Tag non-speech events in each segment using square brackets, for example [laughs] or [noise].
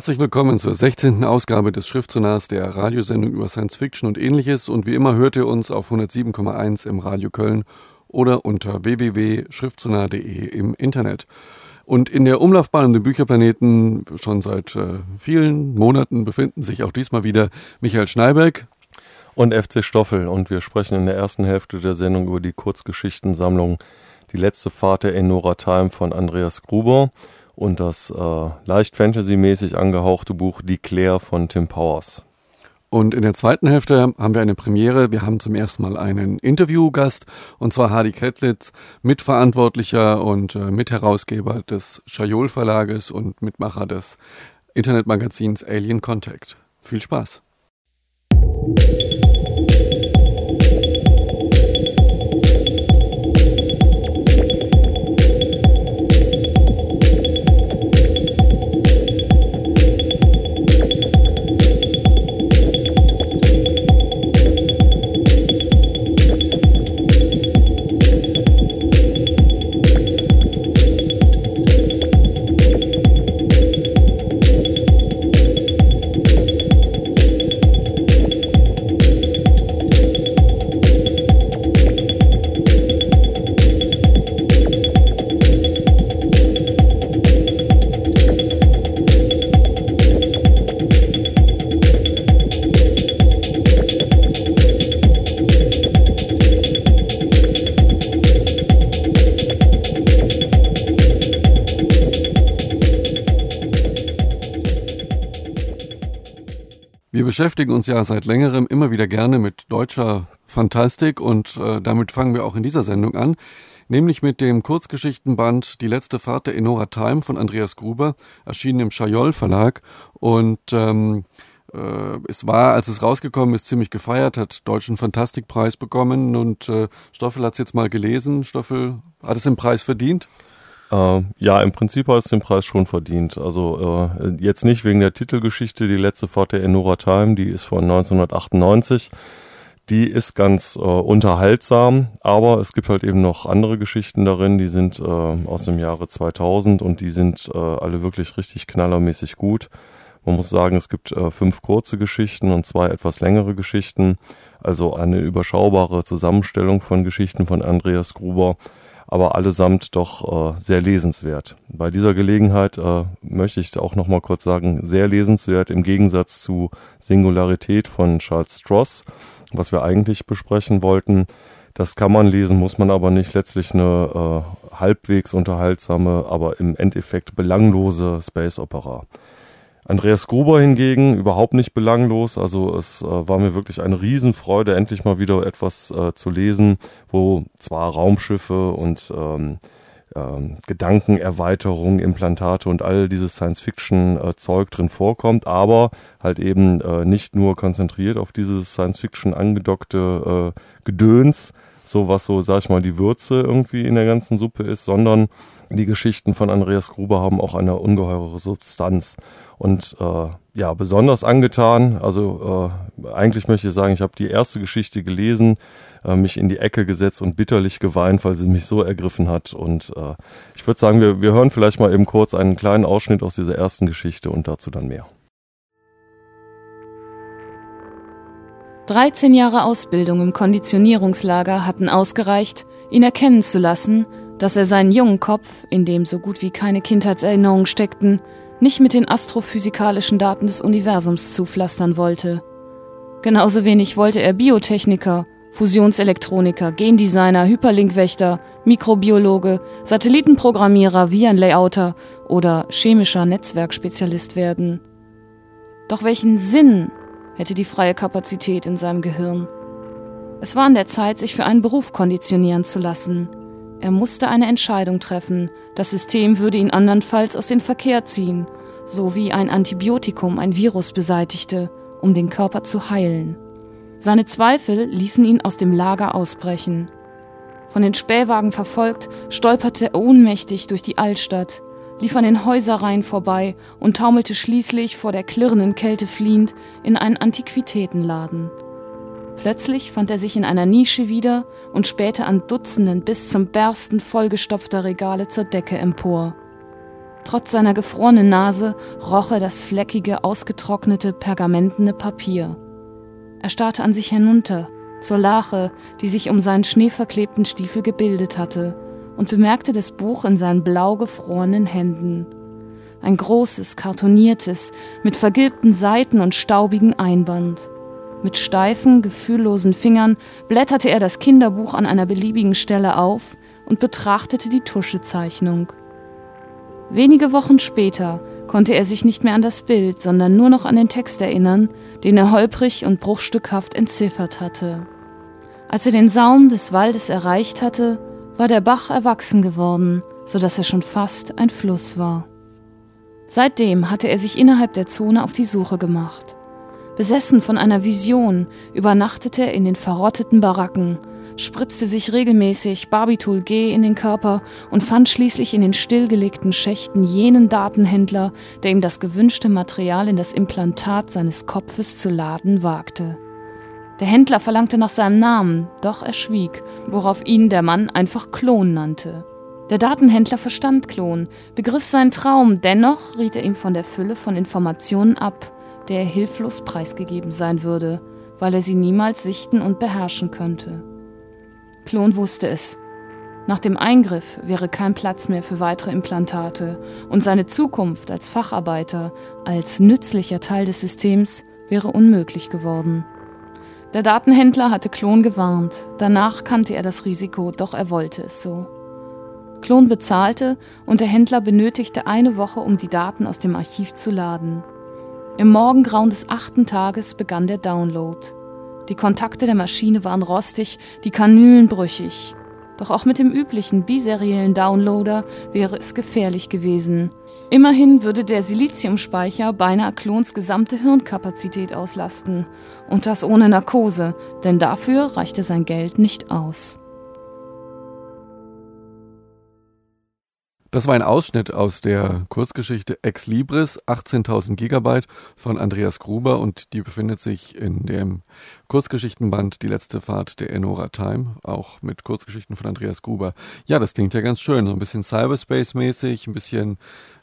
Herzlich willkommen zur 16. Ausgabe des Schriftsonars der Radiosendung über Science Fiction und ähnliches. Und wie immer hört ihr uns auf 107,1 im Radio Köln oder unter www.schriftsonar.de im Internet. Und in der Umlaufbahn um den Bücherplaneten schon seit äh, vielen Monaten befinden sich auch diesmal wieder Michael Schneiberg und FC Stoffel. Und wir sprechen in der ersten Hälfte der Sendung über die Kurzgeschichtensammlung Die letzte Fahrt der Enora Time von Andreas Gruber und das äh, leicht fantasymäßig angehauchte Buch Die Claire von Tim Powers. Und in der zweiten Hälfte haben wir eine Premiere. Wir haben zum ersten Mal einen Interviewgast, und zwar Hardy Kettlitz, Mitverantwortlicher und äh, Mitherausgeber des Schajol Verlages und Mitmacher des Internetmagazins Alien Contact. Viel Spaß! Beschäftigen uns ja seit längerem immer wieder gerne mit deutscher Fantastik und äh, damit fangen wir auch in dieser Sendung an, nämlich mit dem Kurzgeschichtenband Die letzte Fahrt der Enora Time von Andreas Gruber, erschienen im Schajol Verlag und ähm, äh, es war, als es rausgekommen ist, ziemlich gefeiert, hat Deutschen Fantastikpreis bekommen und äh, Stoffel hat es jetzt mal gelesen. Stoffel, hat es den Preis verdient? Äh, ja, im Prinzip hat es den Preis schon verdient. Also äh, jetzt nicht wegen der Titelgeschichte, die letzte Fahrt der Enora Time, die ist von 1998. Die ist ganz äh, unterhaltsam, aber es gibt halt eben noch andere Geschichten darin, die sind äh, aus dem Jahre 2000 und die sind äh, alle wirklich richtig knallermäßig gut. Man muss sagen, es gibt äh, fünf kurze Geschichten und zwei etwas längere Geschichten, also eine überschaubare Zusammenstellung von Geschichten von Andreas Gruber aber allesamt doch äh, sehr lesenswert. Bei dieser Gelegenheit äh, möchte ich auch noch mal kurz sagen, sehr lesenswert im Gegensatz zu Singularität von Charles Stross, was wir eigentlich besprechen wollten. Das kann man lesen, muss man aber nicht. Letztlich eine äh, halbwegs unterhaltsame, aber im Endeffekt belanglose Space Opera. Andreas Gruber hingegen überhaupt nicht belanglos. Also es äh, war mir wirklich eine Riesenfreude, endlich mal wieder etwas äh, zu lesen, wo zwar Raumschiffe und ähm, ähm, Gedankenerweiterung, Implantate und all dieses Science-Fiction-Zeug äh, drin vorkommt, aber halt eben äh, nicht nur konzentriert auf dieses Science-Fiction angedockte äh, Gedöns, so was so, sag ich mal, die Würze irgendwie in der ganzen Suppe ist, sondern die Geschichten von Andreas Gruber haben auch eine ungeheure Substanz. Und äh, ja, besonders angetan, also äh, eigentlich möchte ich sagen, ich habe die erste Geschichte gelesen, äh, mich in die Ecke gesetzt und bitterlich geweint, weil sie mich so ergriffen hat. Und äh, ich würde sagen, wir, wir hören vielleicht mal eben kurz einen kleinen Ausschnitt aus dieser ersten Geschichte und dazu dann mehr. 13 Jahre Ausbildung im Konditionierungslager hatten ausgereicht, ihn erkennen zu lassen, dass er seinen jungen Kopf, in dem so gut wie keine Kindheitserinnerungen steckten, nicht mit den astrophysikalischen Daten des Universums zupflastern wollte. Genauso wenig wollte er Biotechniker, Fusionselektroniker, Gendesigner, Hyperlinkwächter, Mikrobiologe, Satellitenprogrammierer, Virenlayouter oder chemischer Netzwerkspezialist werden. Doch welchen Sinn hätte die freie Kapazität in seinem Gehirn? Es war an der Zeit, sich für einen Beruf konditionieren zu lassen – er musste eine Entscheidung treffen. Das System würde ihn andernfalls aus dem Verkehr ziehen, so wie ein Antibiotikum ein Virus beseitigte, um den Körper zu heilen. Seine Zweifel ließen ihn aus dem Lager ausbrechen. Von den Spähwagen verfolgt, stolperte er ohnmächtig durch die Altstadt, lief an den Häuserreihen vorbei und taumelte schließlich vor der klirrenden Kälte fliehend in einen Antiquitätenladen. Plötzlich fand er sich in einer Nische wieder und spähte an Dutzenden bis zum Bersten vollgestopfter Regale zur Decke empor. Trotz seiner gefrorenen Nase roch er das fleckige, ausgetrocknete, pergamentene Papier. Er starrte an sich hinunter, zur Lache, die sich um seinen schneeverklebten Stiefel gebildet hatte, und bemerkte das Buch in seinen blau gefrorenen Händen. Ein großes, kartoniertes, mit vergilbten Seiten und staubigen Einband. Mit steifen, gefühllosen Fingern blätterte er das Kinderbuch an einer beliebigen Stelle auf und betrachtete die Tuschezeichnung. Wenige Wochen später konnte er sich nicht mehr an das Bild, sondern nur noch an den Text erinnern, den er holprig und bruchstückhaft entziffert hatte. Als er den Saum des Waldes erreicht hatte, war der Bach erwachsen geworden, so dass er schon fast ein Fluss war. Seitdem hatte er sich innerhalb der Zone auf die Suche gemacht. Besessen von einer Vision übernachtete er in den verrotteten Baracken, spritzte sich regelmäßig Barbitul G in den Körper und fand schließlich in den stillgelegten Schächten jenen Datenhändler, der ihm das gewünschte Material in das Implantat seines Kopfes zu laden wagte. Der Händler verlangte nach seinem Namen, doch er schwieg, worauf ihn der Mann einfach Klon nannte. Der Datenhändler verstand Klon, begriff seinen Traum, dennoch riet er ihm von der Fülle von Informationen ab, der er hilflos preisgegeben sein würde, weil er sie niemals sichten und beherrschen könnte. Klon wusste es. Nach dem Eingriff wäre kein Platz mehr für weitere Implantate und seine Zukunft als Facharbeiter, als nützlicher Teil des Systems wäre unmöglich geworden. Der Datenhändler hatte Klon gewarnt, danach kannte er das Risiko, doch er wollte es so. Klon bezahlte und der Händler benötigte eine Woche, um die Daten aus dem Archiv zu laden. Im Morgengrauen des achten Tages begann der Download. Die Kontakte der Maschine waren rostig, die Kanülen brüchig. Doch auch mit dem üblichen biseriellen Downloader wäre es gefährlich gewesen. Immerhin würde der Siliziumspeicher beinahe Klons gesamte Hirnkapazität auslasten. Und das ohne Narkose, denn dafür reichte sein Geld nicht aus. Das war ein Ausschnitt aus der Kurzgeschichte Ex Libris, 18.000 Gigabyte von Andreas Gruber und die befindet sich in dem Kurzgeschichtenband Die letzte Fahrt der Enora Time, auch mit Kurzgeschichten von Andreas Gruber. Ja, das klingt ja ganz schön, so ein bisschen Cyberspace-mäßig, ein bisschen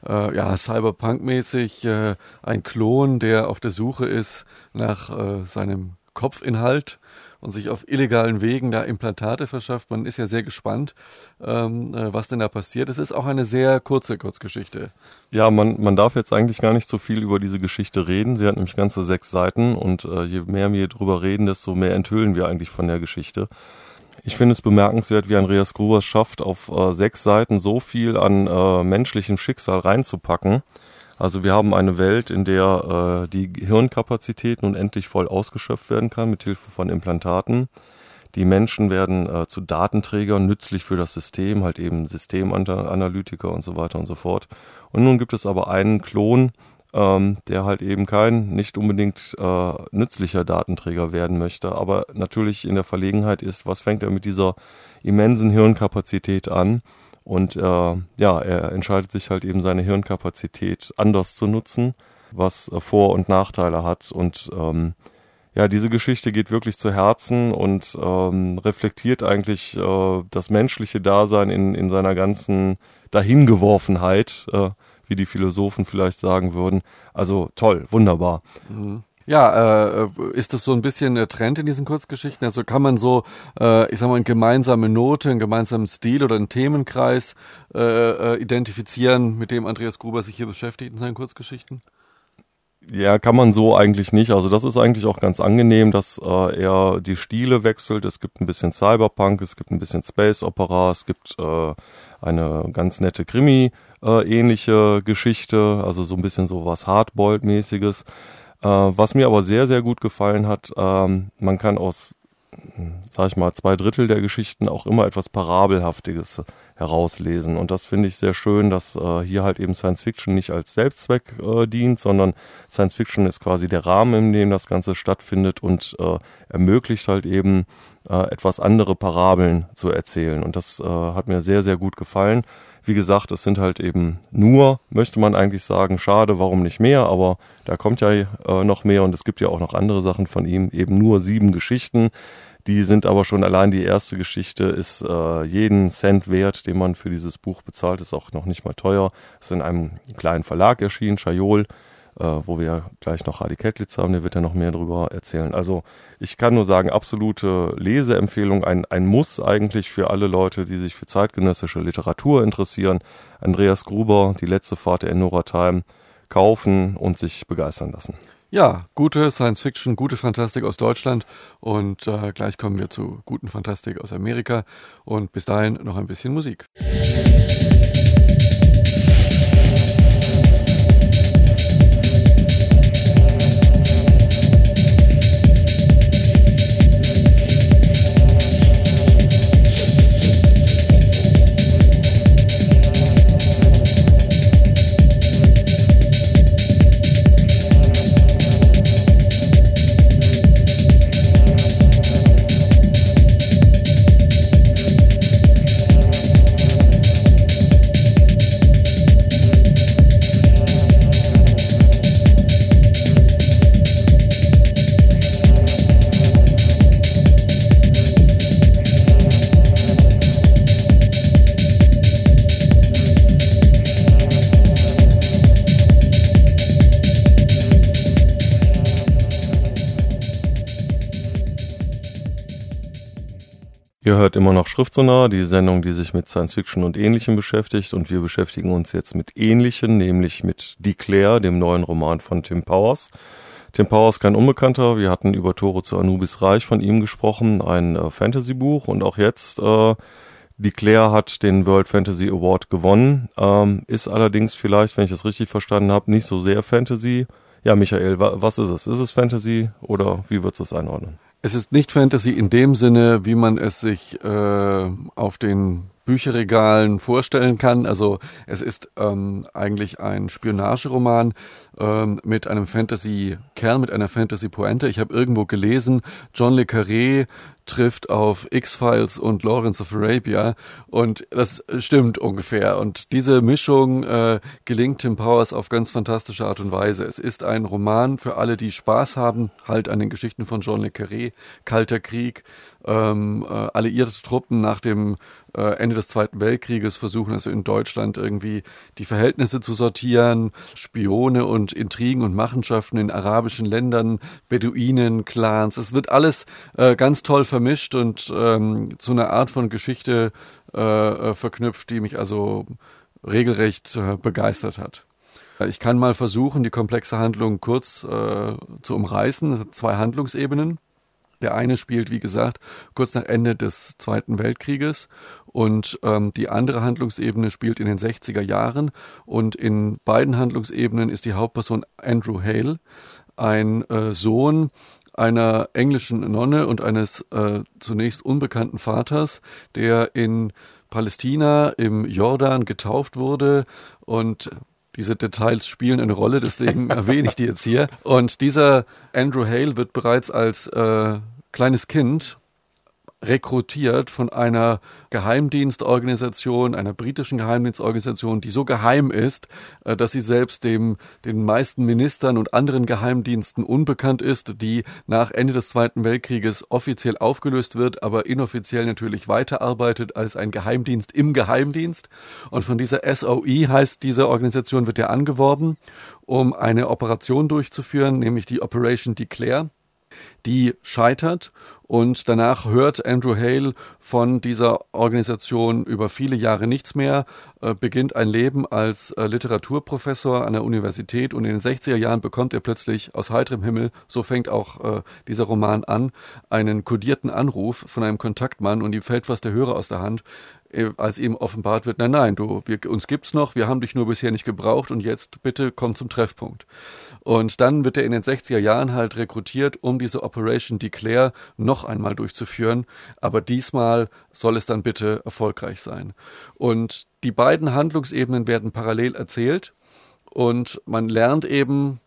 äh, ja, Cyberpunk-mäßig, äh, ein Klon, der auf der Suche ist nach äh, seinem Kopfinhalt und sich auf illegalen Wegen da Implantate verschafft. Man ist ja sehr gespannt, ähm, äh, was denn da passiert. Es ist auch eine sehr kurze Kurzgeschichte. Ja, man, man darf jetzt eigentlich gar nicht so viel über diese Geschichte reden. Sie hat nämlich ganze sechs Seiten und äh, je mehr wir drüber reden, desto mehr enthüllen wir eigentlich von der Geschichte. Ich finde es bemerkenswert, wie Andreas Gruber schafft, auf äh, sechs Seiten so viel an äh, menschlichem Schicksal reinzupacken. Also wir haben eine Welt, in der äh, die Hirnkapazität nun endlich voll ausgeschöpft werden kann mit Hilfe von Implantaten. Die Menschen werden äh, zu Datenträgern, nützlich für das System, halt eben Systemanalytiker und so weiter und so fort. Und nun gibt es aber einen Klon, ähm, der halt eben kein nicht unbedingt äh, nützlicher Datenträger werden möchte, aber natürlich in der Verlegenheit ist, was fängt er mit dieser immensen Hirnkapazität an? Und äh, ja, er entscheidet sich halt eben seine Hirnkapazität anders zu nutzen, was äh, Vor- und Nachteile hat. Und ähm, ja, diese Geschichte geht wirklich zu Herzen und ähm, reflektiert eigentlich äh, das menschliche Dasein in, in seiner ganzen Dahingeworfenheit, äh, wie die Philosophen vielleicht sagen würden. Also toll, wunderbar. Mhm. Ja, äh, ist das so ein bisschen der Trend in diesen Kurzgeschichten? Also kann man so, äh, ich sag mal, eine gemeinsame Note, einen gemeinsamen Stil oder einen Themenkreis äh, äh, identifizieren, mit dem Andreas Gruber sich hier beschäftigt in seinen Kurzgeschichten? Ja, kann man so eigentlich nicht. Also das ist eigentlich auch ganz angenehm, dass äh, er die Stile wechselt. Es gibt ein bisschen Cyberpunk, es gibt ein bisschen Space Opera, es gibt äh, eine ganz nette Krimi-ähnliche äh, Geschichte, also so ein bisschen so was Hardboiled-mäßiges. Äh, was mir aber sehr, sehr gut gefallen hat, ähm, man kann aus, sag ich mal, zwei Drittel der Geschichten auch immer etwas Parabelhaftiges herauslesen. Und das finde ich sehr schön, dass äh, hier halt eben Science Fiction nicht als Selbstzweck äh, dient, sondern Science Fiction ist quasi der Rahmen, in dem das Ganze stattfindet und äh, ermöglicht halt eben äh, etwas andere Parabeln zu erzählen. Und das äh, hat mir sehr, sehr gut gefallen. Wie gesagt, es sind halt eben nur, möchte man eigentlich sagen, schade, warum nicht mehr, aber da kommt ja äh, noch mehr und es gibt ja auch noch andere Sachen von ihm, eben nur sieben Geschichten. Die sind aber schon allein die erste Geschichte ist äh, jeden Cent wert, den man für dieses Buch bezahlt, ist auch noch nicht mal teuer. Ist in einem kleinen Verlag erschienen, Chayol äh, wo wir gleich noch Hardy Kettlitz haben, der wird ja noch mehr darüber erzählen. Also ich kann nur sagen, absolute Leseempfehlung, ein, ein Muss eigentlich für alle Leute, die sich für zeitgenössische Literatur interessieren. Andreas Gruber, die letzte Fahrt der Enora Time, kaufen und sich begeistern lassen. Ja, gute Science Fiction, gute Fantastik aus Deutschland und äh, gleich kommen wir zu guten Fantastik aus Amerika und bis dahin noch ein bisschen Musik. Ihr hört immer noch Schriftsonar, die Sendung, die sich mit Science Fiction und Ähnlichem beschäftigt. Und wir beschäftigen uns jetzt mit Ähnlichen, nämlich mit Declare, dem neuen Roman von Tim Powers. Tim Powers kein Unbekannter. Wir hatten über Tore zu Anubis Reich von ihm gesprochen, ein äh, Fantasy-Buch. Und auch jetzt, äh, Declare hat den World Fantasy Award gewonnen. Ähm, ist allerdings vielleicht, wenn ich das richtig verstanden habe, nicht so sehr Fantasy. Ja, Michael, wa was ist es? Ist es Fantasy oder wie würdest du es einordnen? Es ist nicht Fantasy in dem Sinne, wie man es sich äh, auf den Bücherregalen vorstellen kann. Also es ist ähm, eigentlich ein Spionageroman ähm, mit einem Fantasy-Kern, mit einer Fantasy-Pointe. Ich habe irgendwo gelesen, John le Carré trifft auf X-Files und Lawrence of Arabia und das stimmt ungefähr. Und diese Mischung äh, gelingt Tim Powers auf ganz fantastische Art und Weise. Es ist ein Roman für alle, die Spaß haben, halt an den Geschichten von John le Carré, Kalter Krieg, ähm, äh, alliierte Truppen nach dem äh, Ende des Zweiten Weltkrieges versuchen also in Deutschland irgendwie die Verhältnisse zu sortieren, Spione und Intrigen und Machenschaften in arabischen Ländern, Beduinen, Clans. Es wird alles äh, ganz toll vermischt und ähm, zu einer Art von Geschichte äh, äh verknüpft, die mich also regelrecht äh, begeistert hat. Ich kann mal versuchen, die komplexe Handlung kurz zu umreißen. Zwei Handlungsebenen. Der eine spielt, wie gesagt, kurz nach Ende des Zweiten Weltkrieges und ähm, die andere Handlungsebene spielt in den 60er Jahren und in beiden Handlungsebenen ist die Hauptperson Andrew Hale, ein äh, Sohn einer englischen Nonne und eines äh, zunächst unbekannten Vaters, der in Palästina im Jordan getauft wurde und diese Details spielen eine Rolle, deswegen [laughs] erwähne ich die jetzt hier. Und dieser Andrew Hale wird bereits als äh, kleines Kind rekrutiert von einer Geheimdienstorganisation, einer britischen Geheimdienstorganisation, die so geheim ist, äh, dass sie selbst dem, den meisten Ministern und anderen Geheimdiensten unbekannt ist, die nach Ende des Zweiten Weltkrieges offiziell aufgelöst wird, aber inoffiziell natürlich weiterarbeitet als ein Geheimdienst im Geheimdienst. Und von dieser SOE heißt diese Organisation, wird er angeworben, um eine Operation durchzuführen, nämlich die Operation Declare die scheitert. Und danach hört Andrew Hale von dieser Organisation über viele Jahre nichts mehr, äh, beginnt ein Leben als äh, Literaturprofessor an der Universität. Und in den 60er Jahren bekommt er plötzlich aus heiterem Himmel, so fängt auch äh, dieser Roman an, einen kodierten Anruf von einem Kontaktmann. Und ihm fällt fast der Hörer aus der Hand, als ihm offenbart wird, nein, nein, du, wir, uns gibt's noch, wir haben dich nur bisher nicht gebraucht und jetzt bitte komm zum Treffpunkt. Und dann wird er in den 60er Jahren halt rekrutiert, um diese Operation Declare noch einmal durchzuführen, aber diesmal soll es dann bitte erfolgreich sein. Und die beiden Handlungsebenen werden parallel erzählt und man lernt eben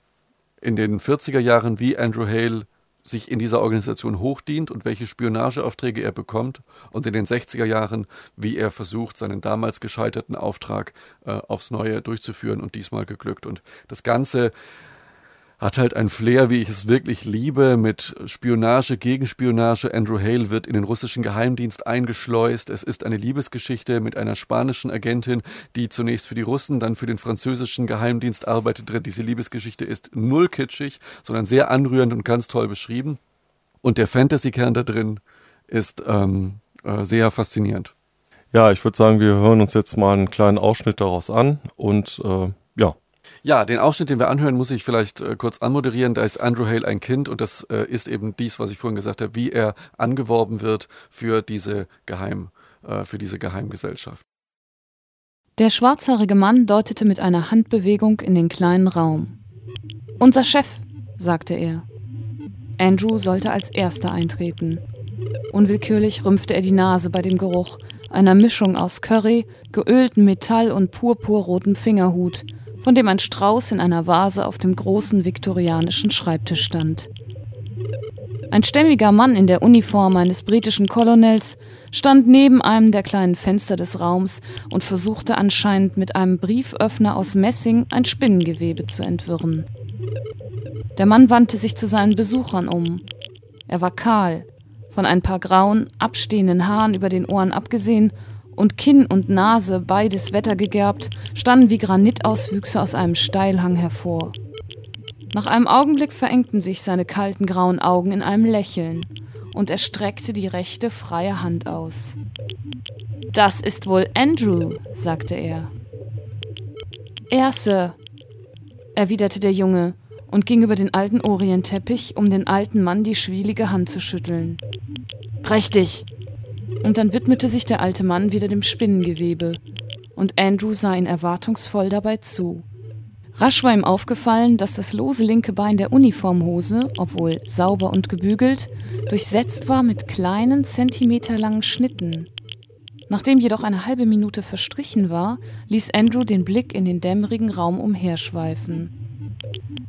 in den 40er Jahren, wie Andrew Hale sich in dieser Organisation hochdient und welche Spionageaufträge er bekommt und in den 60er Jahren, wie er versucht, seinen damals gescheiterten Auftrag äh, aufs Neue durchzuführen und diesmal geglückt. Und das Ganze hat halt ein Flair, wie ich es wirklich liebe, mit Spionage, Gegenspionage. Andrew Hale wird in den russischen Geheimdienst eingeschleust. Es ist eine Liebesgeschichte mit einer spanischen Agentin, die zunächst für die Russen, dann für den französischen Geheimdienst arbeitet. Diese Liebesgeschichte ist null kitschig, sondern sehr anrührend und ganz toll beschrieben. Und der Fantasy-Kern da drin ist ähm, äh, sehr faszinierend. Ja, ich würde sagen, wir hören uns jetzt mal einen kleinen Ausschnitt daraus an und äh, ja, den Ausschnitt, den wir anhören, muss ich vielleicht äh, kurz anmoderieren. Da ist Andrew Hale ein Kind und das äh, ist eben dies, was ich vorhin gesagt habe, wie er angeworben wird für diese Geheim, äh, für diese Geheimgesellschaft. Der schwarzhaarige Mann deutete mit einer Handbewegung in den kleinen Raum. Unser Chef, sagte er. Andrew sollte als erster eintreten. Unwillkürlich rümpfte er die Nase bei dem Geruch einer Mischung aus Curry, geöltem Metall und purpurrotem Fingerhut, von dem ein Strauß in einer Vase auf dem großen viktorianischen Schreibtisch stand. Ein stämmiger Mann in der Uniform eines britischen Colonels stand neben einem der kleinen Fenster des Raums und versuchte anscheinend mit einem Brieföffner aus Messing ein Spinnengewebe zu entwirren. Der Mann wandte sich zu seinen Besuchern um. Er war kahl, von ein paar grauen, abstehenden Haaren über den Ohren abgesehen und Kinn und Nase, beides wettergegerbt, standen wie Granitauswüchse aus einem Steilhang hervor. Nach einem Augenblick verengten sich seine kalten grauen Augen in einem Lächeln, und er streckte die rechte freie Hand aus. Das ist wohl Andrew, sagte er. Er, Sir, erwiderte der Junge und ging über den alten Orientteppich, um den alten Mann die schwielige Hand zu schütteln. Prächtig, und dann widmete sich der alte Mann wieder dem Spinnengewebe, und Andrew sah ihn erwartungsvoll dabei zu. Rasch war ihm aufgefallen, dass das lose linke Bein der Uniformhose, obwohl sauber und gebügelt, durchsetzt war mit kleinen, zentimeterlangen Schnitten. Nachdem jedoch eine halbe Minute verstrichen war, ließ Andrew den Blick in den dämmerigen Raum umherschweifen.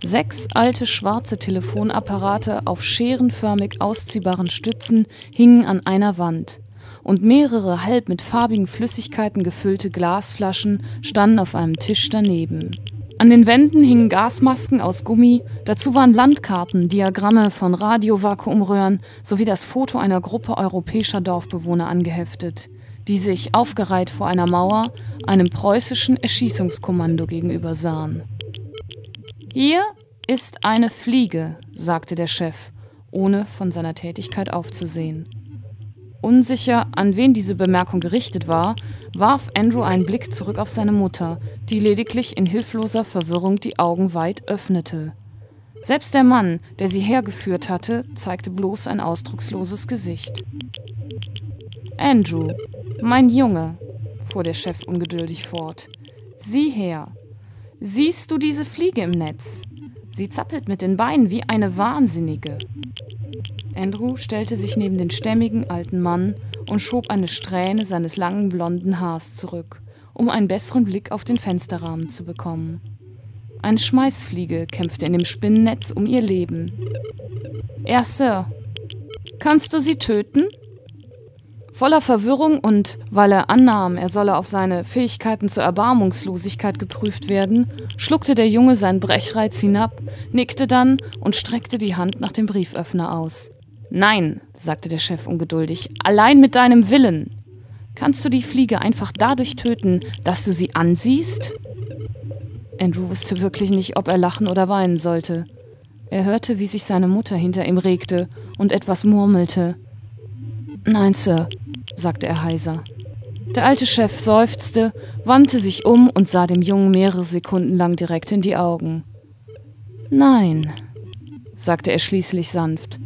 Sechs alte schwarze Telefonapparate auf scherenförmig ausziehbaren Stützen hingen an einer Wand und mehrere halb mit farbigen Flüssigkeiten gefüllte Glasflaschen standen auf einem Tisch daneben. An den Wänden hingen Gasmasken aus Gummi, dazu waren Landkarten, Diagramme von Radiovakuumröhren sowie das Foto einer Gruppe europäischer Dorfbewohner angeheftet, die sich aufgereiht vor einer Mauer einem preußischen Erschießungskommando gegenüber sahen. Hier ist eine Fliege, sagte der Chef, ohne von seiner Tätigkeit aufzusehen. Unsicher, an wen diese Bemerkung gerichtet war, warf Andrew einen Blick zurück auf seine Mutter, die lediglich in hilfloser Verwirrung die Augen weit öffnete. Selbst der Mann, der sie hergeführt hatte, zeigte bloß ein ausdrucksloses Gesicht. Andrew, mein Junge, fuhr der Chef ungeduldig fort, sieh her. Siehst du diese Fliege im Netz? Sie zappelt mit den Beinen wie eine Wahnsinnige. Andrew stellte sich neben den stämmigen alten Mann und schob eine Strähne seines langen blonden Haars zurück, um einen besseren Blick auf den Fensterrahmen zu bekommen. Eine Schmeißfliege kämpfte in dem Spinnennetz um ihr Leben. Sir. Kannst du sie töten? Voller Verwirrung und weil er annahm, er solle auf seine Fähigkeiten zur Erbarmungslosigkeit geprüft werden, schluckte der Junge seinen Brechreiz hinab, nickte dann und streckte die Hand nach dem Brieföffner aus. Nein, sagte der Chef ungeduldig, allein mit deinem Willen. Kannst du die Fliege einfach dadurch töten, dass du sie ansiehst? Andrew wusste wirklich nicht, ob er lachen oder weinen sollte. Er hörte, wie sich seine Mutter hinter ihm regte und etwas murmelte. Nein, Sir, sagte er heiser. Der alte Chef seufzte, wandte sich um und sah dem Jungen mehrere Sekunden lang direkt in die Augen. Nein, sagte er schließlich sanft.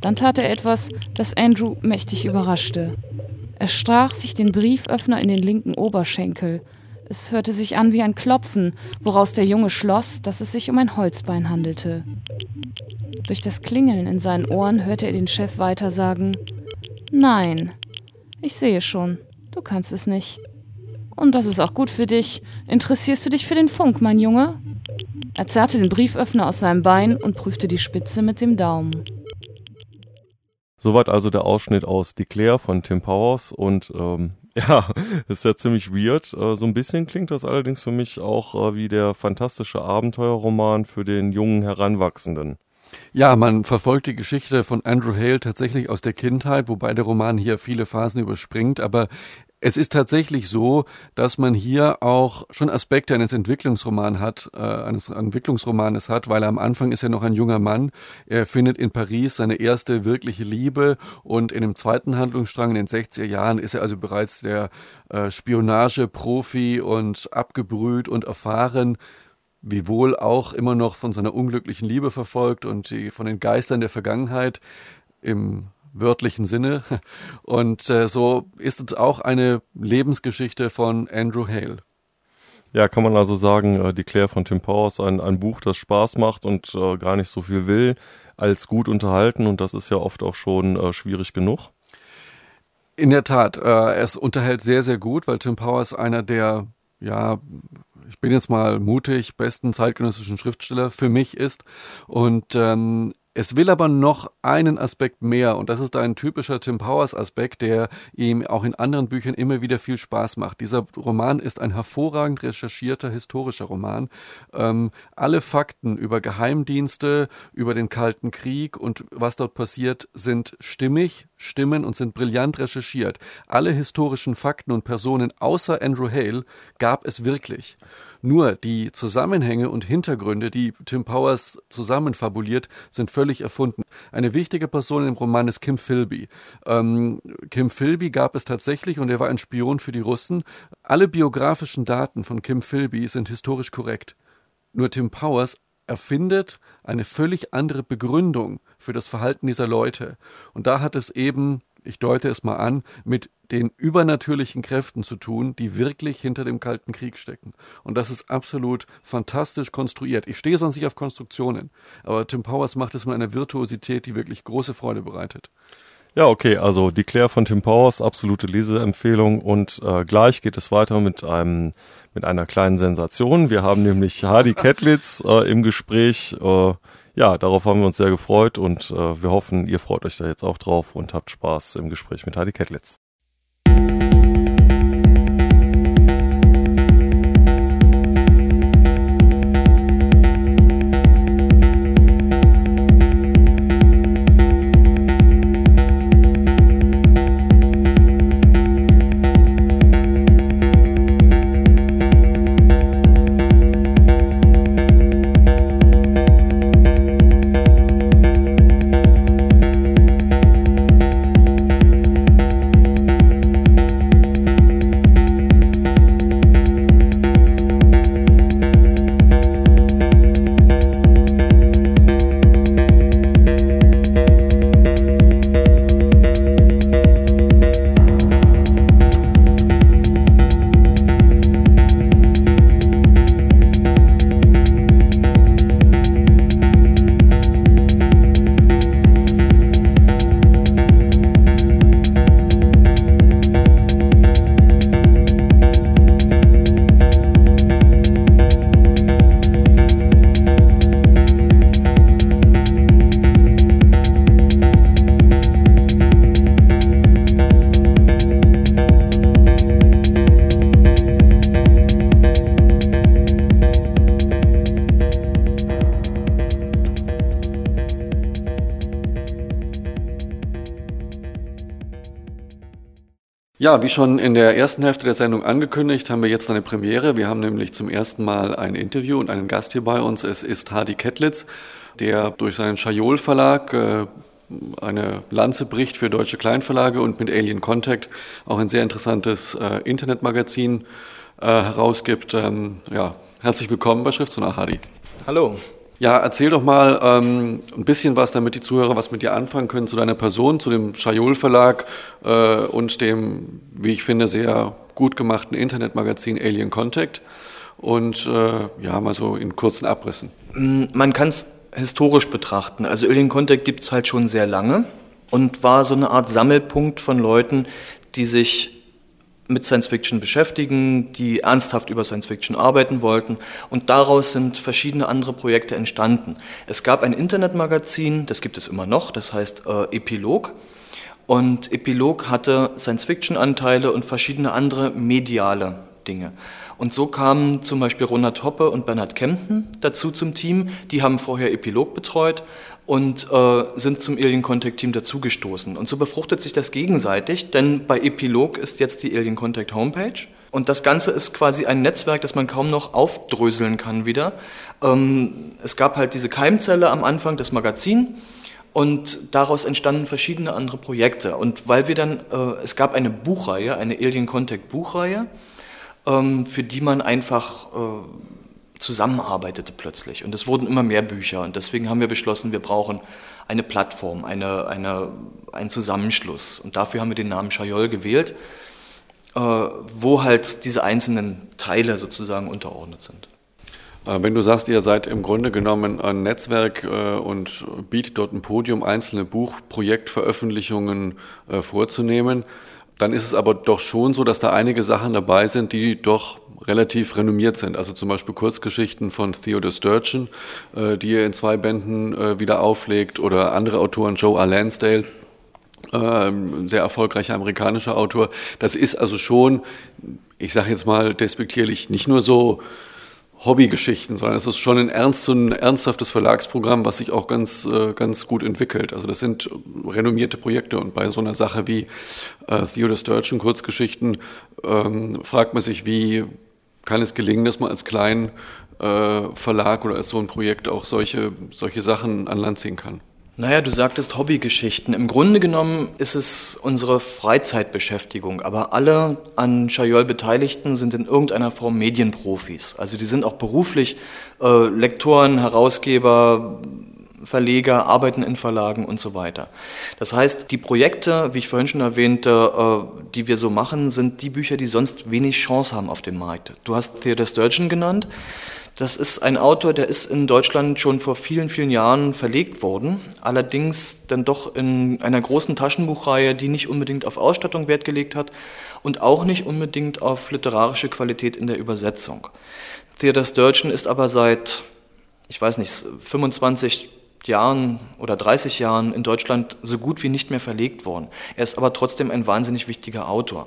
Dann tat er etwas, das Andrew mächtig überraschte. Er strach sich den Brieföffner in den linken Oberschenkel. Es hörte sich an wie ein Klopfen, woraus der Junge schloss, dass es sich um ein Holzbein handelte. Durch das Klingeln in seinen Ohren hörte er den Chef weiter sagen: Nein, ich sehe schon, du kannst es nicht. Und das ist auch gut für dich. Interessierst du dich für den Funk, mein Junge? Er zerrte den Brieföffner aus seinem Bein und prüfte die Spitze mit dem Daumen. Soweit also der Ausschnitt aus Declare von Tim Powers und ähm, [laughs] ja, ist ja ziemlich weird. Äh, so ein bisschen klingt das allerdings für mich auch äh, wie der fantastische Abenteuerroman für den jungen Heranwachsenden. Ja, man verfolgt die Geschichte von Andrew Hale tatsächlich aus der Kindheit, wobei der Roman hier viele Phasen überspringt, aber es ist tatsächlich so, dass man hier auch schon Aspekte eines Entwicklungsromans hat, äh, eines Entwicklungsromanes hat, weil am Anfang ist er noch ein junger Mann. Er findet in Paris seine erste wirkliche Liebe und in dem zweiten Handlungsstrang in den 60er Jahren ist er also bereits der äh, Spionage-Profi und abgebrüht und erfahren wiewohl auch immer noch von seiner unglücklichen Liebe verfolgt und die, von den Geistern der Vergangenheit im wörtlichen Sinne. [laughs] Und äh, so ist es auch eine Lebensgeschichte von Andrew Hale. Ja, kann man also sagen, äh, die Claire von Tim Powers, ein, ein Buch, das Spaß macht und äh, gar nicht so viel will, als gut unterhalten und das ist ja oft auch schon äh, schwierig genug. In der Tat, äh, es unterhält sehr, sehr gut, weil Tim Powers einer der, ja, ich bin jetzt mal mutig, besten zeitgenössischen Schriftsteller für mich ist und ähm, es will aber noch einen Aspekt mehr und das ist ein typischer Tim Powers Aspekt, der ihm auch in anderen Büchern immer wieder viel Spaß macht. Dieser Roman ist ein hervorragend recherchierter historischer Roman. Ähm, alle Fakten über Geheimdienste, über den Kalten Krieg und was dort passiert, sind stimmig, stimmen und sind brillant recherchiert. Alle historischen Fakten und Personen außer Andrew Hale gab es wirklich. Nur die Zusammenhänge und Hintergründe, die Tim Powers zusammenfabuliert, sind völlig erfunden. Eine wichtige Person im Roman ist Kim Philby. Ähm, Kim Philby gab es tatsächlich und er war ein Spion für die Russen. Alle biografischen Daten von Kim Philby sind historisch korrekt. Nur Tim Powers erfindet eine völlig andere Begründung für das Verhalten dieser Leute. Und da hat es eben, ich deute es mal an, mit den übernatürlichen Kräften zu tun, die wirklich hinter dem Kalten Krieg stecken. Und das ist absolut fantastisch konstruiert. Ich stehe sonst nicht auf Konstruktionen, aber Tim Powers macht es mit einer Virtuosität, die wirklich große Freude bereitet. Ja, okay, also die Claire von Tim Powers, absolute Leseempfehlung und äh, gleich geht es weiter mit einem mit einer kleinen Sensation. Wir haben nämlich Hardy Kettlitz äh, im Gespräch. Äh, ja, darauf haben wir uns sehr gefreut und äh, wir hoffen, ihr freut euch da jetzt auch drauf und habt Spaß im Gespräch mit Hardy Kettlitz. Ja, wie schon in der ersten Hälfte der Sendung angekündigt, haben wir jetzt eine Premiere. Wir haben nämlich zum ersten Mal ein Interview und einen Gast hier bei uns. Es ist Hardy Kettlitz, der durch seinen Schajol Verlag äh, eine Lanze bricht für deutsche Kleinverlage und mit Alien Contact auch ein sehr interessantes äh, Internetmagazin äh, herausgibt. Ähm, ja, herzlich willkommen bei Schriftsonar Hardy. Hallo. Ja, erzähl doch mal ähm, ein bisschen was, damit die Zuhörer was mit dir anfangen können zu deiner Person, zu dem Schajol Verlag äh, und dem, wie ich finde, sehr gut gemachten Internetmagazin Alien Contact. Und äh, ja, mal so in kurzen Abrissen. Mm, man kann es historisch betrachten. Also Alien Contact gibt es halt schon sehr lange und war so eine Art Sammelpunkt von Leuten, die sich mit Science Fiction beschäftigen, die ernsthaft über Science Fiction arbeiten wollten. Und daraus sind verschiedene andere Projekte entstanden. Es gab ein Internetmagazin, das gibt es immer noch, das heißt äh, Epilog. Und Epilog hatte Science-Fiction-Anteile und verschiedene andere mediale Dinge. Und so kamen zum Beispiel Ronald Hoppe und Bernhard Kempten dazu zum Team. Die haben vorher Epilog betreut und äh, sind zum Alien Contact Team dazugestoßen. Und so befruchtet sich das gegenseitig, denn bei Epilog ist jetzt die Alien Contact Homepage. Und das Ganze ist quasi ein Netzwerk, das man kaum noch aufdröseln kann wieder. Ähm, es gab halt diese Keimzelle am Anfang, das Magazin. Und daraus entstanden verschiedene andere Projekte. Und weil wir dann, äh, es gab eine Buchreihe, eine Alien Contact Buchreihe, ähm, für die man einfach äh, zusammenarbeitete plötzlich. Und es wurden immer mehr Bücher. Und deswegen haben wir beschlossen, wir brauchen eine Plattform, eine, eine, einen Zusammenschluss. Und dafür haben wir den Namen Chayol gewählt, äh, wo halt diese einzelnen Teile sozusagen unterordnet sind. Äh, wenn du sagst, ihr seid im Grunde genommen ein Netzwerk äh, und bietet dort ein Podium, einzelne Buchprojektveröffentlichungen äh, vorzunehmen, dann ist es aber doch schon so, dass da einige Sachen dabei sind, die doch relativ renommiert sind. Also zum Beispiel Kurzgeschichten von Theodore Sturgeon, äh, die er in zwei Bänden äh, wieder auflegt, oder andere Autoren, Joe R. Lansdale, ein ähm, sehr erfolgreicher amerikanischer Autor. Das ist also schon, ich sage jetzt mal despektierlich, nicht nur so Hobbygeschichten, sondern es ist schon ein, ernst, ein ernsthaftes Verlagsprogramm, was sich auch ganz, äh, ganz gut entwickelt. Also das sind renommierte Projekte und bei so einer Sache wie äh, Theodore Sturgeon Kurzgeschichten ähm, fragt man sich, wie kann es gelingen, dass man als kleinen äh, Verlag oder als so ein Projekt auch solche, solche Sachen an Land ziehen kann? Naja, du sagtest Hobbygeschichten. Im Grunde genommen ist es unsere Freizeitbeschäftigung, aber alle an Chayol Beteiligten sind in irgendeiner Form Medienprofis. Also die sind auch beruflich äh, Lektoren, Herausgeber, Verleger, arbeiten in Verlagen und so weiter. Das heißt, die Projekte, wie ich vorhin schon erwähnte, äh, die wir so machen, sind die Bücher, die sonst wenig Chance haben auf dem Markt. Du hast Theodor Sturgeon genannt. Das ist ein Autor, der ist in Deutschland schon vor vielen, vielen Jahren verlegt worden. Allerdings dann doch in einer großen Taschenbuchreihe, die nicht unbedingt auf Ausstattung Wert gelegt hat und auch nicht unbedingt auf literarische Qualität in der Übersetzung. Theodor Sturgeon ist aber seit, ich weiß nicht, 25 Jahren oder 30 Jahren in Deutschland so gut wie nicht mehr verlegt worden. Er ist aber trotzdem ein wahnsinnig wichtiger Autor.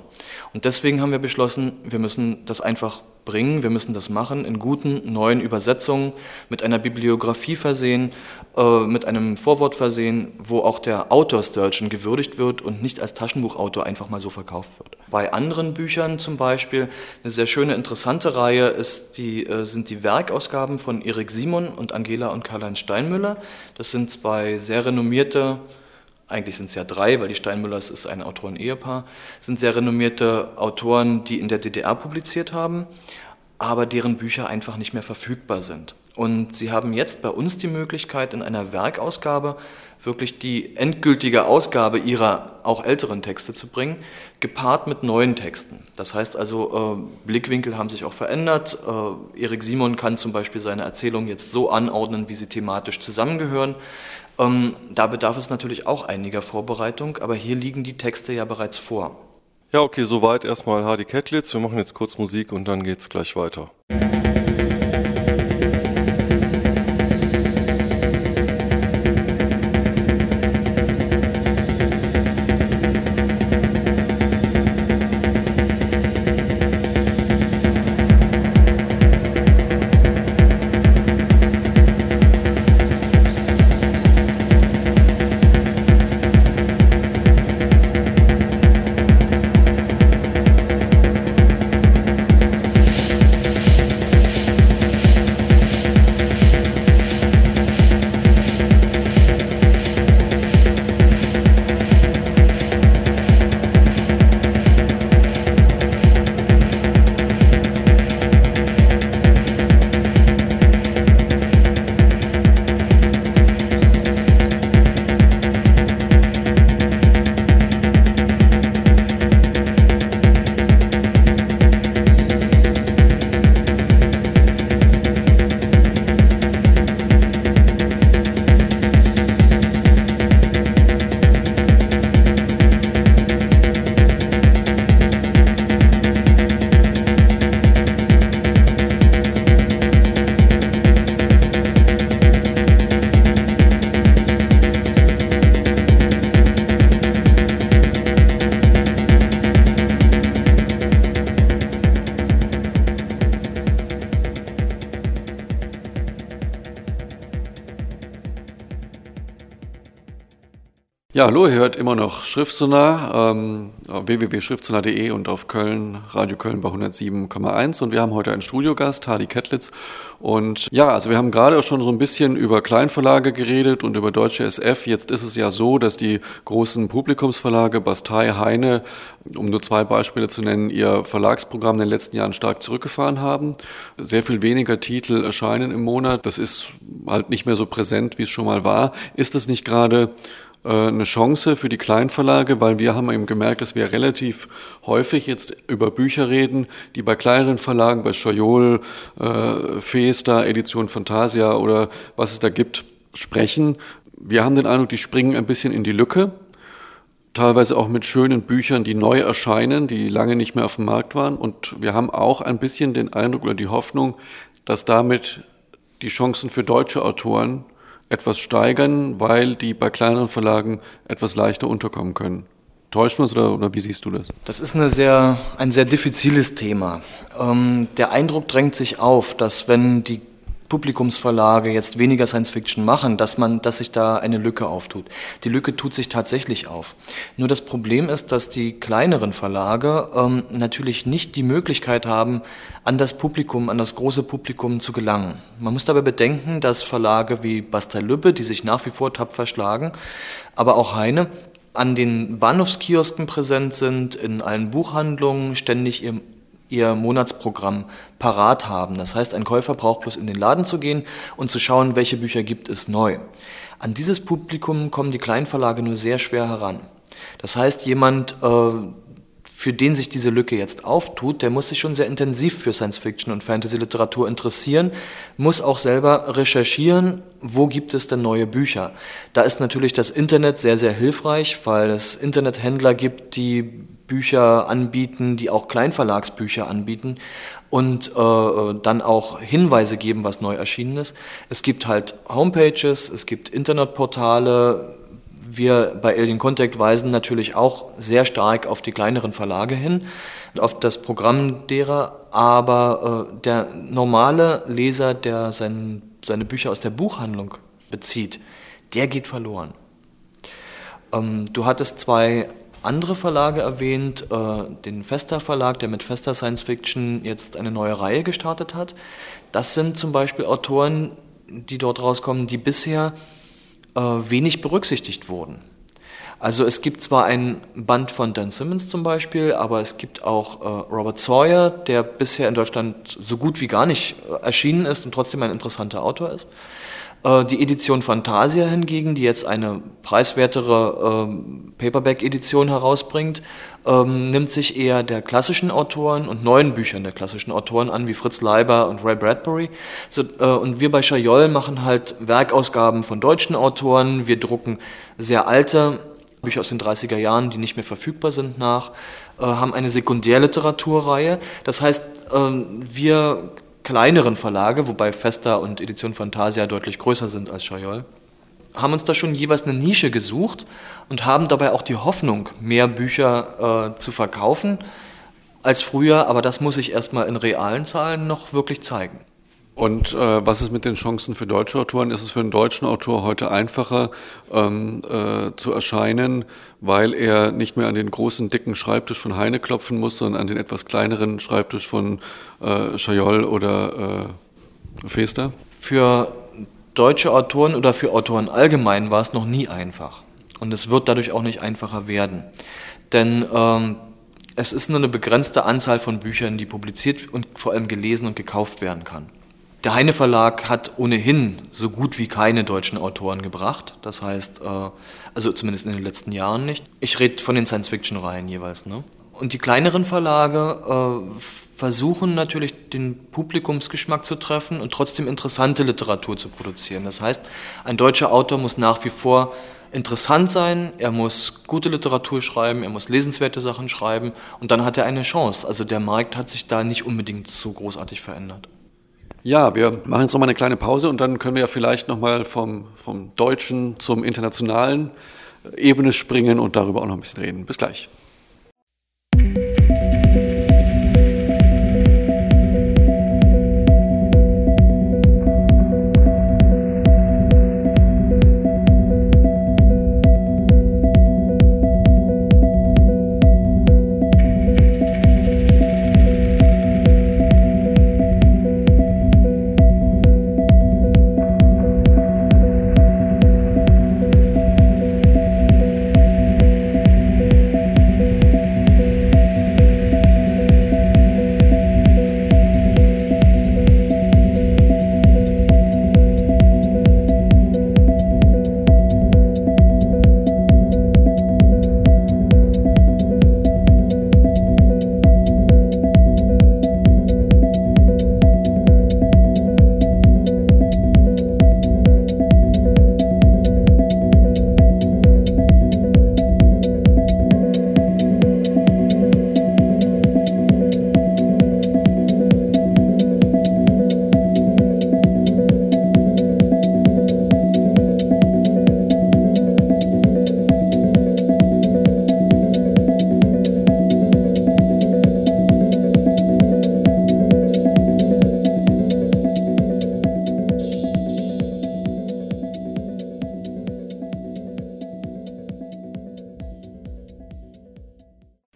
Und deswegen haben wir beschlossen, wir müssen das einfach bringen. Wir müssen das machen in guten neuen Übersetzungen, mit einer Bibliografie versehen, äh, mit einem Vorwort versehen, wo auch der Autor Sturgeon gewürdigt wird und nicht als Taschenbuchautor einfach mal so verkauft wird. Bei anderen Büchern zum Beispiel, eine sehr schöne, interessante Reihe ist die, äh, sind die Werkausgaben von Erik Simon und Angela und Karl-Heinz Steinmüller. Das sind zwei sehr renommierte eigentlich sind es ja drei, weil die Steinmüllers ist ein Autoren-Ehepaar, sind sehr renommierte Autoren, die in der DDR publiziert haben, aber deren Bücher einfach nicht mehr verfügbar sind. Und sie haben jetzt bei uns die Möglichkeit, in einer Werkausgabe wirklich die endgültige Ausgabe ihrer auch älteren Texte zu bringen, gepaart mit neuen Texten. Das heißt also, äh, Blickwinkel haben sich auch verändert. Äh, Erik Simon kann zum Beispiel seine Erzählung jetzt so anordnen, wie sie thematisch zusammengehören. Ähm, da bedarf es natürlich auch einiger Vorbereitung, aber hier liegen die Texte ja bereits vor. Ja, okay, soweit erstmal Hardy Kettlitz. Wir machen jetzt kurz Musik und dann geht's gleich weiter. Ja, hallo, ihr hört immer noch Schriftsonar, ähm, www.schriftsonar.de und auf Köln, Radio Köln bei 107,1 und wir haben heute einen Studiogast, Hardy Kettlitz und ja, also wir haben gerade auch schon so ein bisschen über Kleinverlage geredet und über deutsche SF. Jetzt ist es ja so, dass die großen Publikumsverlage Bastei, Heine, um nur zwei Beispiele zu nennen, ihr Verlagsprogramm in den letzten Jahren stark zurückgefahren haben. Sehr viel weniger Titel erscheinen im Monat. Das ist halt nicht mehr so präsent, wie es schon mal war. Ist es nicht gerade eine Chance für die Kleinverlage, weil wir haben eben gemerkt, dass wir relativ häufig jetzt über Bücher reden, die bei kleineren Verlagen, bei Schajol, äh, Festa, Edition Fantasia oder was es da gibt, sprechen. Wir haben den Eindruck, die springen ein bisschen in die Lücke, teilweise auch mit schönen Büchern, die neu erscheinen, die lange nicht mehr auf dem Markt waren. Und wir haben auch ein bisschen den Eindruck oder die Hoffnung, dass damit die Chancen für deutsche Autoren etwas steigern, weil die bei kleineren Verlagen etwas leichter unterkommen können. Täuscht uns oder, oder wie siehst du das? Das ist eine sehr, ein sehr diffiziles Thema. Ähm, der Eindruck drängt sich auf, dass wenn die Publikumsverlage jetzt weniger Science Fiction machen, dass man, dass sich da eine Lücke auftut. Die Lücke tut sich tatsächlich auf. Nur das Problem ist, dass die kleineren Verlage ähm, natürlich nicht die Möglichkeit haben, an das Publikum, an das große Publikum zu gelangen. Man muss dabei bedenken, dass Verlage wie Bastel-Lübbe, die sich nach wie vor tapfer schlagen, aber auch Heine, an den Bahnhofskiosken präsent sind, in allen Buchhandlungen ständig ihr ihr Monatsprogramm parat haben. Das heißt, ein Käufer braucht bloß in den Laden zu gehen und zu schauen, welche Bücher gibt es neu. An dieses Publikum kommen die Kleinverlage nur sehr schwer heran. Das heißt, jemand, äh, für den sich diese Lücke jetzt auftut, der muss sich schon sehr intensiv für Science-Fiction und Fantasy-Literatur interessieren, muss auch selber recherchieren, wo gibt es denn neue Bücher. Da ist natürlich das Internet sehr, sehr hilfreich, weil es Internethändler gibt, die Bücher anbieten, die auch Kleinverlagsbücher anbieten und äh, dann auch Hinweise geben, was neu erschienen ist. Es gibt halt Homepages, es gibt Internetportale, wir bei Alien Contact weisen natürlich auch sehr stark auf die kleineren Verlage hin, auf das Programm derer, aber äh, der normale Leser, der sein, seine Bücher aus der Buchhandlung bezieht, der geht verloren. Ähm, du hattest zwei andere Verlage erwähnt, äh, den Festa Verlag, der mit Festa Science Fiction jetzt eine neue Reihe gestartet hat. Das sind zum Beispiel Autoren, die dort rauskommen, die bisher äh, wenig berücksichtigt wurden. Also es gibt zwar ein Band von Dan Simmons zum Beispiel, aber es gibt auch äh, Robert Sawyer, der bisher in Deutschland so gut wie gar nicht erschienen ist und trotzdem ein interessanter Autor ist. Äh, die Edition Fantasia hingegen, die jetzt eine preiswertere ähm, Paperback-Edition herausbringt, ähm, nimmt sich eher der klassischen Autoren und neuen Büchern der klassischen Autoren an, wie Fritz Leiber und Ray Bradbury. So, äh, und wir bei Chayol machen halt Werkausgaben von deutschen Autoren. Wir drucken sehr alte Bücher aus den 30er Jahren, die nicht mehr verfügbar sind, nach, äh, haben eine Sekundärliteraturreihe. Das heißt, äh, wir kleineren Verlage, wobei Festa und Edition Fantasia deutlich größer sind als Chayol, haben uns da schon jeweils eine Nische gesucht und haben dabei auch die Hoffnung, mehr Bücher äh, zu verkaufen als früher, aber das muss sich erstmal in realen Zahlen noch wirklich zeigen. Und äh, was ist mit den Chancen für deutsche Autoren? Ist es für einen deutschen Autor heute einfacher ähm, äh, zu erscheinen, weil er nicht mehr an den großen, dicken Schreibtisch von Heine klopfen muss, sondern an den etwas kleineren Schreibtisch von äh, Chayol oder äh, Fester? Für deutsche Autoren oder für Autoren allgemein war es noch nie einfach. Und es wird dadurch auch nicht einfacher werden. Denn ähm, es ist nur eine begrenzte Anzahl von Büchern, die publiziert und vor allem gelesen und gekauft werden kann. Der Heine Verlag hat ohnehin so gut wie keine deutschen Autoren gebracht. Das heißt, äh, also zumindest in den letzten Jahren nicht. Ich rede von den Science-Fiction-Reihen jeweils. Ne? Und die kleineren Verlage äh, versuchen natürlich den Publikumsgeschmack zu treffen und trotzdem interessante Literatur zu produzieren. Das heißt, ein deutscher Autor muss nach wie vor interessant sein, er muss gute Literatur schreiben, er muss lesenswerte Sachen schreiben und dann hat er eine Chance. Also der Markt hat sich da nicht unbedingt so großartig verändert. Ja, wir machen jetzt nochmal eine kleine Pause und dann können wir ja vielleicht nochmal vom, vom deutschen zum internationalen Ebene springen und darüber auch noch ein bisschen reden. Bis gleich.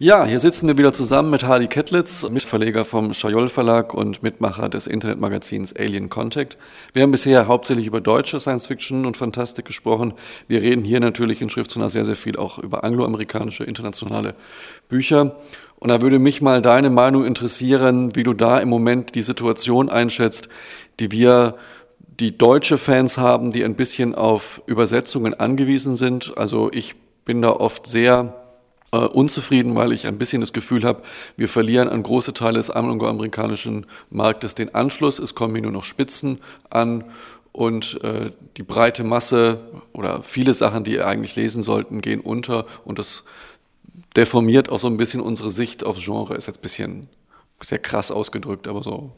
Ja, hier sitzen wir wieder zusammen mit Hardy Kettlitz, Mitverleger vom Schajol Verlag und Mitmacher des Internetmagazins Alien Contact. Wir haben bisher hauptsächlich über deutsche Science Fiction und Fantastik gesprochen. Wir reden hier natürlich in Schriftzunah sehr, sehr viel auch über angloamerikanische, internationale Bücher. Und da würde mich mal deine Meinung interessieren, wie du da im Moment die Situation einschätzt, die wir die deutsche Fans haben, die ein bisschen auf Übersetzungen angewiesen sind. Also ich bin da oft sehr äh, unzufrieden, weil ich ein bisschen das Gefühl habe, wir verlieren an große Teile des angloamerikanischen Marktes den Anschluss. Es kommen hier nur noch Spitzen an und äh, die breite Masse oder viele Sachen, die ihr eigentlich lesen sollten, gehen unter und das deformiert auch so ein bisschen unsere Sicht aufs Genre. Ist jetzt ein bisschen sehr krass ausgedrückt, aber so.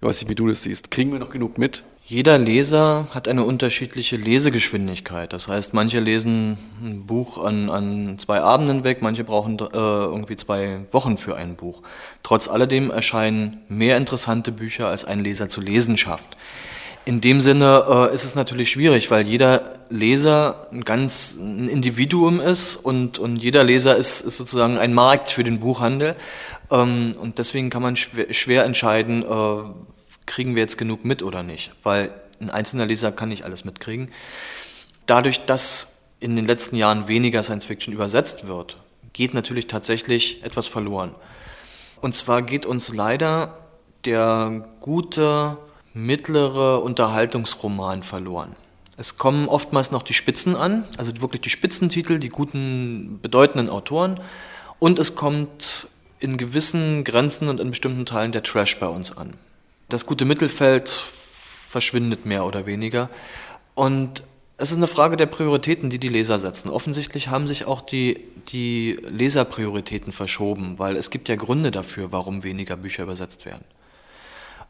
Ich weiß nicht, wie du das siehst. Kriegen wir noch genug mit? Jeder Leser hat eine unterschiedliche Lesegeschwindigkeit. Das heißt, manche lesen ein Buch an, an zwei Abenden weg, manche brauchen äh, irgendwie zwei Wochen für ein Buch. Trotz alledem erscheinen mehr interessante Bücher, als ein Leser zu lesen schafft. In dem Sinne äh, ist es natürlich schwierig, weil jeder Leser ein ganz ein Individuum ist und, und jeder Leser ist, ist sozusagen ein Markt für den Buchhandel. Ähm, und deswegen kann man schwer, schwer entscheiden, äh, kriegen wir jetzt genug mit oder nicht, weil ein einzelner Leser kann nicht alles mitkriegen. Dadurch, dass in den letzten Jahren weniger Science Fiction übersetzt wird, geht natürlich tatsächlich etwas verloren. Und zwar geht uns leider der gute mittlere Unterhaltungsroman verloren. Es kommen oftmals noch die Spitzen an, also wirklich die Spitzentitel, die guten, bedeutenden Autoren. Und es kommt in gewissen Grenzen und in bestimmten Teilen der Trash bei uns an. Das gute Mittelfeld verschwindet mehr oder weniger. Und es ist eine Frage der Prioritäten, die die Leser setzen. Offensichtlich haben sich auch die, die Leserprioritäten verschoben, weil es gibt ja Gründe dafür, warum weniger Bücher übersetzt werden.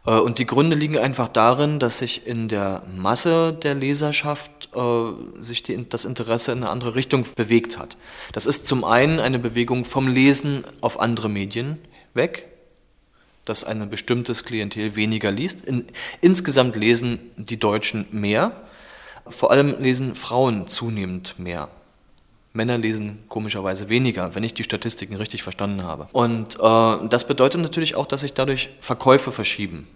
Äh, und die Gründe liegen einfach darin, dass sich in der Masse der Leserschaft äh, sich die, das Interesse in eine andere Richtung bewegt hat. Das ist zum einen eine Bewegung vom Lesen auf andere Medien weg, dass ein bestimmtes Klientel weniger liest. In, insgesamt lesen die Deutschen mehr. Vor allem lesen Frauen zunehmend mehr. Männer lesen komischerweise weniger, wenn ich die Statistiken richtig verstanden habe. Und äh, das bedeutet natürlich auch, dass sich dadurch Verkäufe verschieben.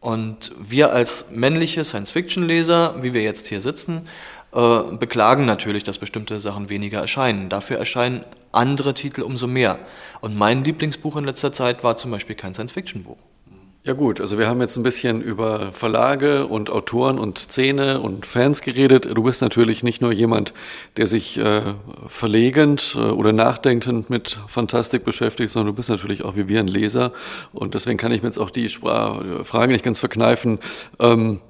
Und wir als männliche Science-Fiction-Leser, wie wir jetzt hier sitzen, äh, beklagen natürlich, dass bestimmte Sachen weniger erscheinen. Dafür erscheinen andere Titel umso mehr. Und mein Lieblingsbuch in letzter Zeit war zum Beispiel kein Science-Fiction-Buch. Ja gut, also wir haben jetzt ein bisschen über Verlage und Autoren und Szene und Fans geredet. Du bist natürlich nicht nur jemand, der sich äh, verlegend äh, oder nachdenkend mit Fantastik beschäftigt, sondern du bist natürlich auch wie wir ein Leser. Und deswegen kann ich mir jetzt auch die Frage nicht ganz verkneifen. Ähm,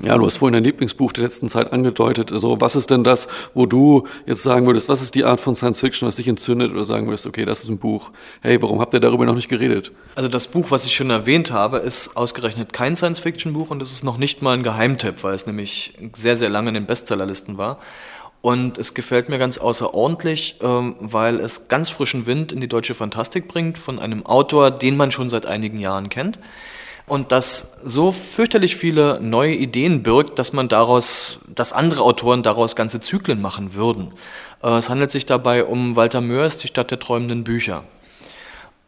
ja, du hast vorhin dein Lieblingsbuch der letzten Zeit angedeutet. Also, was ist denn das, wo du jetzt sagen würdest, was ist die Art von Science Fiction, was dich entzündet oder sagen würdest, okay, das ist ein Buch. Hey, warum habt ihr darüber noch nicht geredet? Also, das Buch, was ich schon erwähnt habe, ist ausgerechnet kein Science Fiction Buch und es ist noch nicht mal ein Geheimtipp, weil es nämlich sehr, sehr lange in den Bestsellerlisten war. Und es gefällt mir ganz außerordentlich, ähm, weil es ganz frischen Wind in die deutsche Fantastik bringt von einem Autor, den man schon seit einigen Jahren kennt und das so fürchterlich viele neue Ideen birgt, dass man daraus, dass andere Autoren daraus ganze Zyklen machen würden. Äh, es handelt sich dabei um Walter Mörs, die Stadt der träumenden Bücher.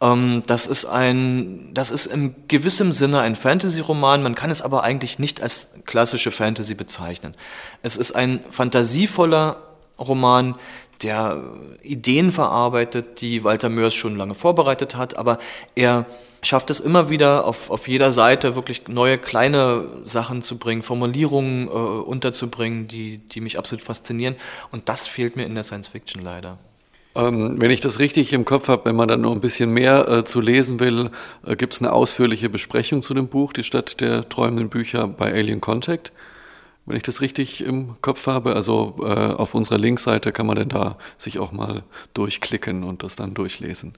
Ähm, das ist ein, das ist in gewissem Sinne ein Fantasy-Roman, man kann es aber eigentlich nicht als klassische Fantasy bezeichnen. Es ist ein fantasievoller Roman, der Ideen verarbeitet, die Walter Mörs schon lange vorbereitet hat, aber er schafft es immer wieder auf, auf jeder Seite wirklich neue kleine Sachen zu bringen, Formulierungen äh, unterzubringen, die, die mich absolut faszinieren. Und das fehlt mir in der Science Fiction leider. Ähm, wenn ich das richtig im Kopf habe, wenn man dann noch ein bisschen mehr äh, zu lesen will, äh, gibt es eine ausführliche Besprechung zu dem Buch, Die Stadt der träumenden Bücher bei Alien Contact. Wenn ich das richtig im Kopf habe, also äh, auf unserer Linkseite kann man denn da sich auch mal durchklicken und das dann durchlesen.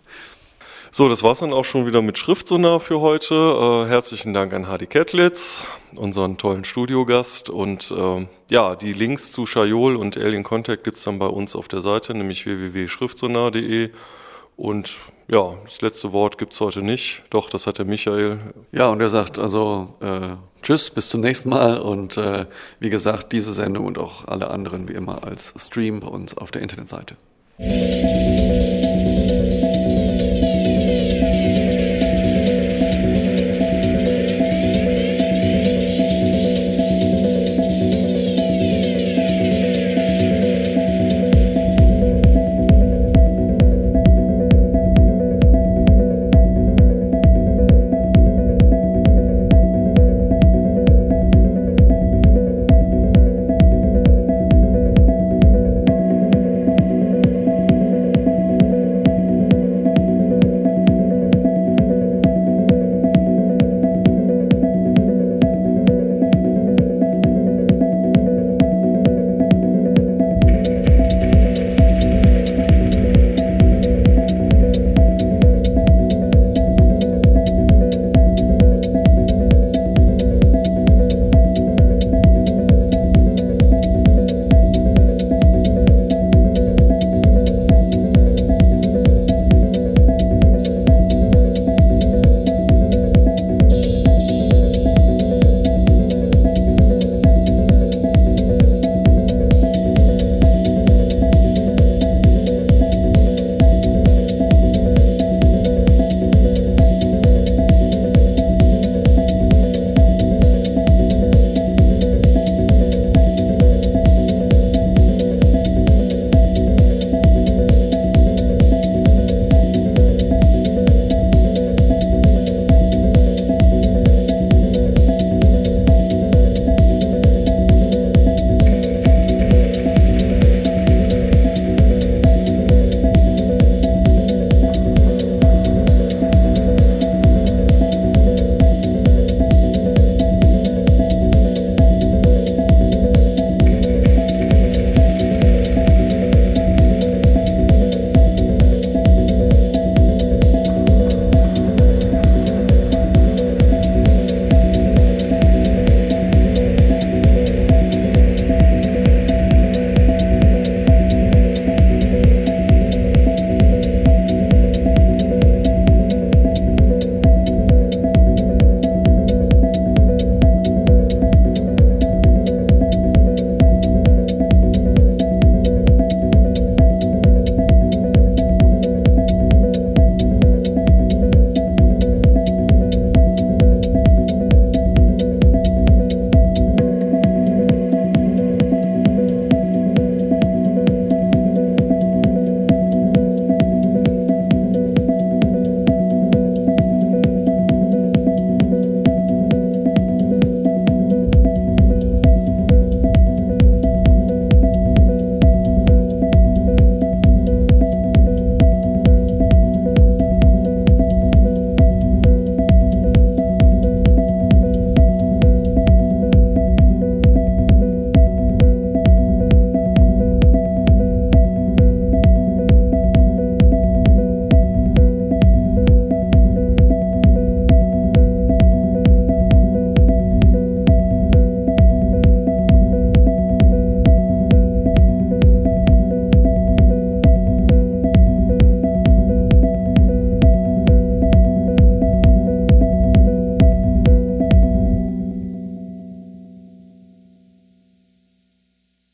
So, das war's dann auch schon wieder mit Schriftsonar für heute. Äh, herzlichen Dank an Hadi Kettlitz, unseren tollen Studiogast. Und äh, ja, die Links zu Schajol und Alien Contact gibt's dann bei uns auf der Seite, nämlich www.schriftsonar.de. Und ja, das letzte Wort gibt's heute nicht. Doch, das hat der Michael. Ja, und er sagt also äh, Tschüss, bis zum nächsten Mal. Und äh, wie gesagt, diese Sendung und auch alle anderen wie immer als Stream bei uns auf der Internetseite.